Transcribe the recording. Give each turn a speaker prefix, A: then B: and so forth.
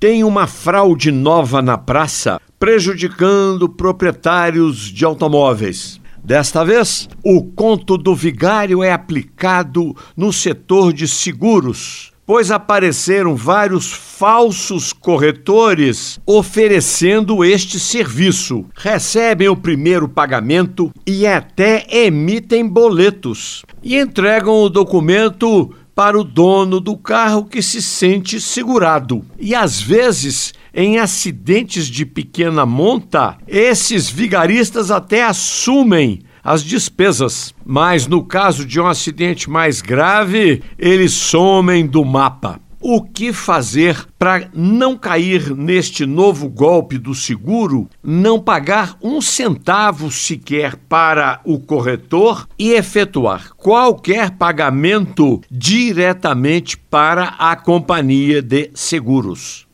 A: Tem uma fraude nova na praça prejudicando proprietários de automóveis. Desta vez, o conto do vigário é aplicado no setor de seguros, pois apareceram vários falsos corretores oferecendo este serviço. Recebem o primeiro pagamento e até emitem boletos e entregam o documento para o dono do carro que se sente segurado. E às vezes, em acidentes de pequena monta, esses vigaristas até assumem as despesas, mas no caso de um acidente mais grave, eles somem do mapa. O que fazer para não cair neste novo golpe do seguro, não pagar um centavo sequer para o corretor e efetuar qualquer pagamento diretamente para a companhia de seguros?